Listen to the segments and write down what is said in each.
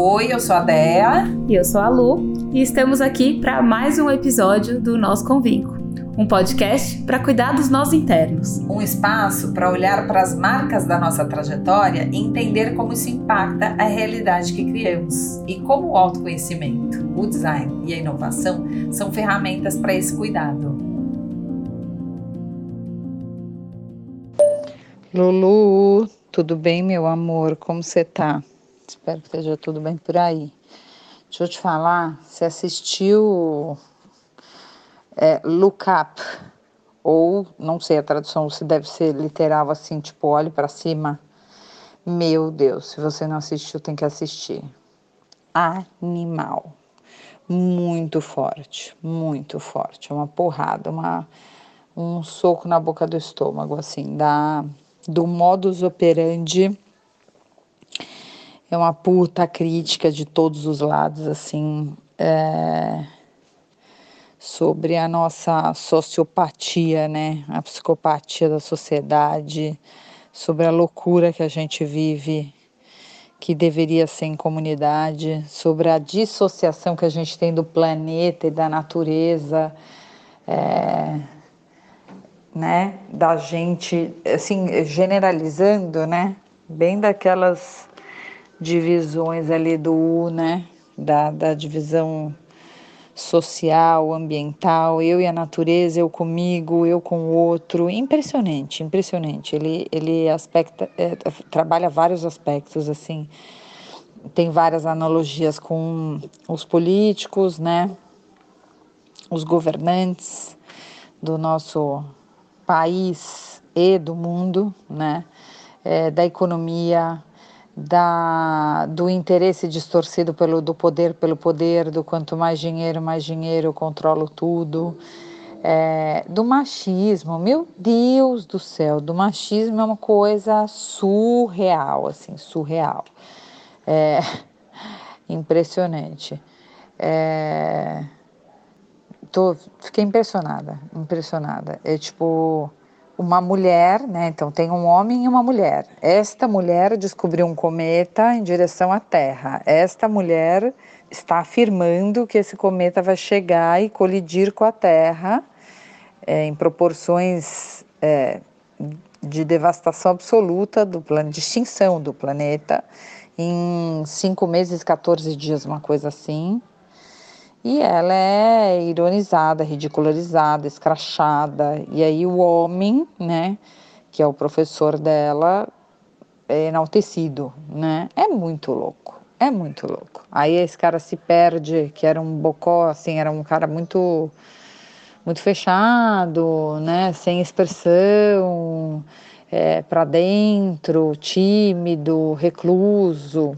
Oi, eu sou a Dea. E eu sou a Lu. E estamos aqui para mais um episódio do Nós Convinco um podcast para cuidar dos nós internos. Um espaço para olhar para as marcas da nossa trajetória e entender como isso impacta a realidade que criamos e como o autoconhecimento, o design e a inovação são ferramentas para esse cuidado. Lulu, tudo bem, meu amor? Como você tá? Espero que esteja tudo bem por aí. Deixa eu te falar, você assistiu é, look up, ou não sei a tradução, se deve ser literal assim, tipo, olhe para cima. Meu Deus, se você não assistiu, tem que assistir. Animal. Muito forte, muito forte. Uma porrada, uma, um soco na boca do estômago, assim, da, do modus operandi. É uma puta crítica de todos os lados, assim. É sobre a nossa sociopatia, né? A psicopatia da sociedade, sobre a loucura que a gente vive, que deveria ser em comunidade, sobre a dissociação que a gente tem do planeta e da natureza, é, né? Da gente, assim, generalizando, né? Bem daquelas divisões ali do, né? Da, da divisão social, ambiental, eu e a natureza, eu comigo, eu com o outro. Impressionante, impressionante. Ele, ele aspecta, é, trabalha vários aspectos, assim. Tem várias analogias com os políticos, né? Os governantes do nosso país e do mundo, né? É, da economia, da, do interesse distorcido pelo, do poder pelo poder, do quanto mais dinheiro, mais dinheiro, eu controlo tudo, é, do machismo, meu Deus do céu, do machismo é uma coisa surreal, assim, surreal, é, impressionante. É, tô, fiquei impressionada, impressionada. É tipo uma mulher, né? Então tem um homem e uma mulher. Esta mulher descobriu um cometa em direção à Terra. Esta mulher está afirmando que esse cometa vai chegar e colidir com a Terra é, em proporções é, de devastação absoluta do plano, de extinção do planeta em cinco meses, 14 dias, uma coisa assim. E ela é ironizada, ridicularizada, escrachada. E aí o homem, né, que é o professor dela, é enaltecido, né? É muito louco. É muito louco. Aí esse cara se perde, que era um bocó, assim, era um cara muito muito fechado, né, sem expressão, é, para dentro, tímido, recluso.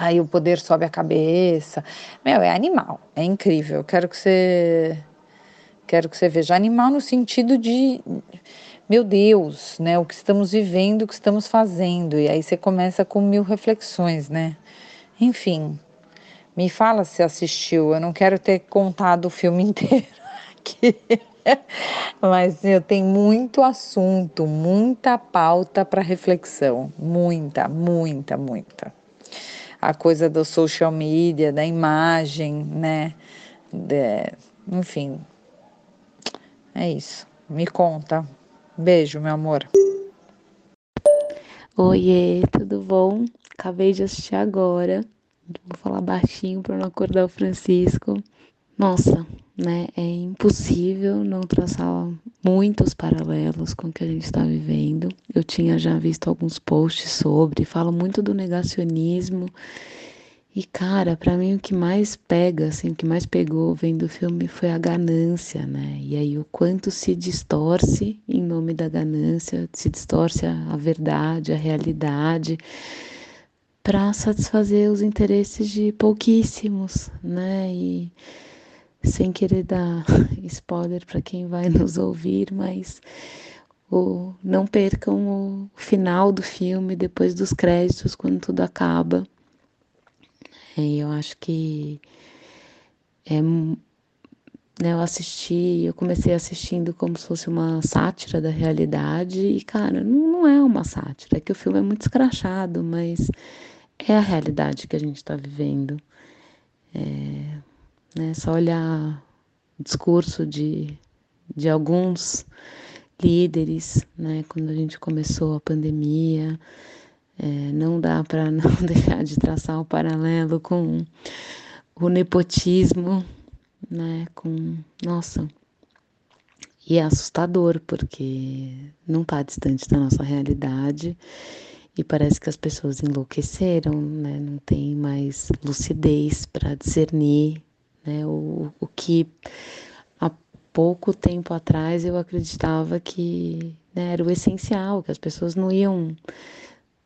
Aí o poder sobe a cabeça. Meu, é animal, é incrível. Quero que você quero que você veja animal no sentido de meu Deus, né, o que estamos vivendo, o que estamos fazendo. E aí você começa com mil reflexões, né? Enfim, me fala se assistiu. Eu não quero ter contado o filme inteiro aqui. Mas eu tenho muito assunto, muita pauta para reflexão, muita, muita, muita a coisa do social media, da imagem, né? De, enfim, é isso. Me conta. Beijo, meu amor. Oiê, tudo bom? Acabei de assistir agora. Vou falar baixinho para não acordar o Francisco. Nossa, né? É impossível não traçar muitos paralelos com o que a gente está vivendo. Eu tinha já visto alguns posts sobre, falo muito do negacionismo. E cara, para mim o que mais pega, assim, o que mais pegou vendo o filme foi a ganância, né? E aí o quanto se distorce em nome da ganância, se distorce a, a verdade, a realidade para satisfazer os interesses de pouquíssimos, né? E sem querer dar spoiler para quem vai nos ouvir, mas o, não percam o final do filme depois dos créditos, quando tudo acaba. E eu acho que é, né, eu assisti, eu comecei assistindo como se fosse uma sátira da realidade, e cara, não, não é uma sátira, é que o filme é muito escrachado, mas é a realidade que a gente está vivendo. É, né, só olhar o discurso de, de alguns líderes, né, quando a gente começou a pandemia, é, não dá para não deixar de traçar o um paralelo com o nepotismo, né, com, nossa, e é assustador porque não está distante da nossa realidade e parece que as pessoas enlouqueceram, né? Não tem mais lucidez para discernir, né? O, o que há pouco tempo atrás eu acreditava que né, era o essencial, que as pessoas não iam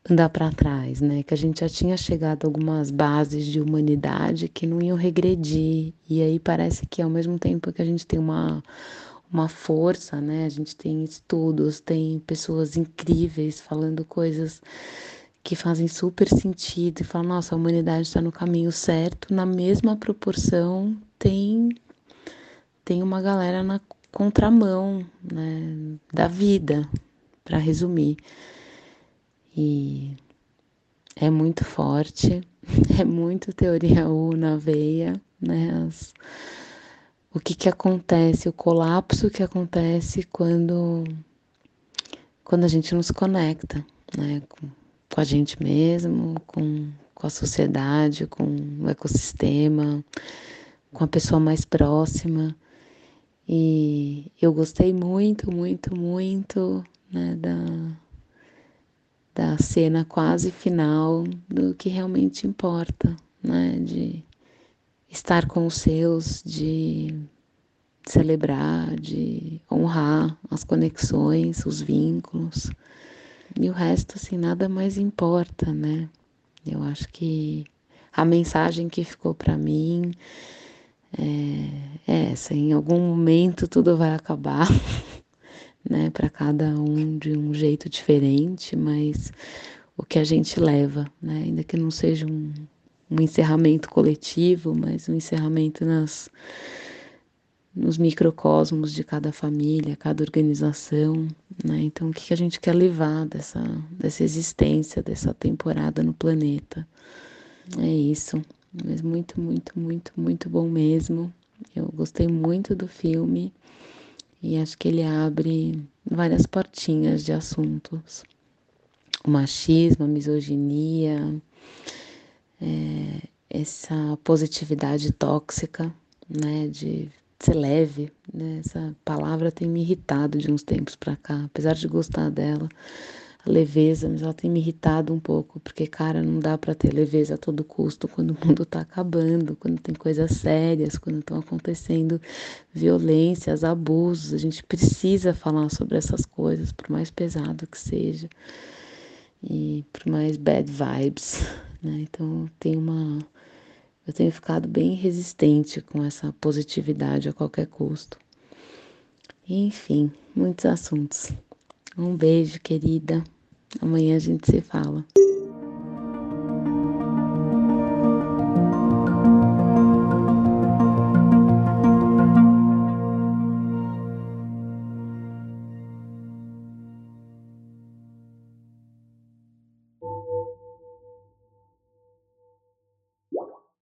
andar para trás, né? Que a gente já tinha chegado a algumas bases de humanidade que não iam regredir. E aí parece que ao mesmo tempo que a gente tem uma uma força, né? A gente tem estudos, tem pessoas incríveis falando coisas que fazem super sentido e falam, nossa, a humanidade está no caminho certo. Na mesma proporção, tem tem uma galera na contramão, né, da vida, para resumir. E é muito forte, é muito teoria U na veia, né? As, o que, que acontece, o colapso que acontece quando, quando a gente não se conecta né, com, com a gente mesmo, com, com a sociedade, com o ecossistema, com a pessoa mais próxima. E eu gostei muito, muito, muito né, da, da cena quase final do que realmente importa, né? De estar com os seus, de celebrar, de honrar as conexões, os vínculos. E o resto, assim, nada mais importa, né? Eu acho que a mensagem que ficou para mim é, é essa: em algum momento tudo vai acabar, né? Para cada um de um jeito diferente, mas o que a gente leva, né? Ainda que não seja um, um encerramento coletivo, mas um encerramento nas, nos microcosmos de cada família, cada organização, né? Então, o que a gente quer levar dessa, dessa existência, dessa temporada no planeta? É isso, mas muito, muito, muito, muito bom mesmo. Eu gostei muito do filme e acho que ele abre várias portinhas de assuntos. O machismo, a misoginia, é, essa positividade tóxica, né, de ser leve, né, essa palavra tem me irritado de uns tempos para cá, apesar de gostar dela, a leveza, mas ela tem me irritado um pouco, porque, cara, não dá para ter leveza a todo custo quando o mundo tá acabando, quando tem coisas sérias, quando estão acontecendo violências, abusos, a gente precisa falar sobre essas coisas, por mais pesado que seja, e por mais bad vibes, né? Então tem uma eu tenho ficado bem resistente com essa positividade a qualquer custo. Enfim, muitos assuntos. Um beijo, querida. Amanhã a gente se fala.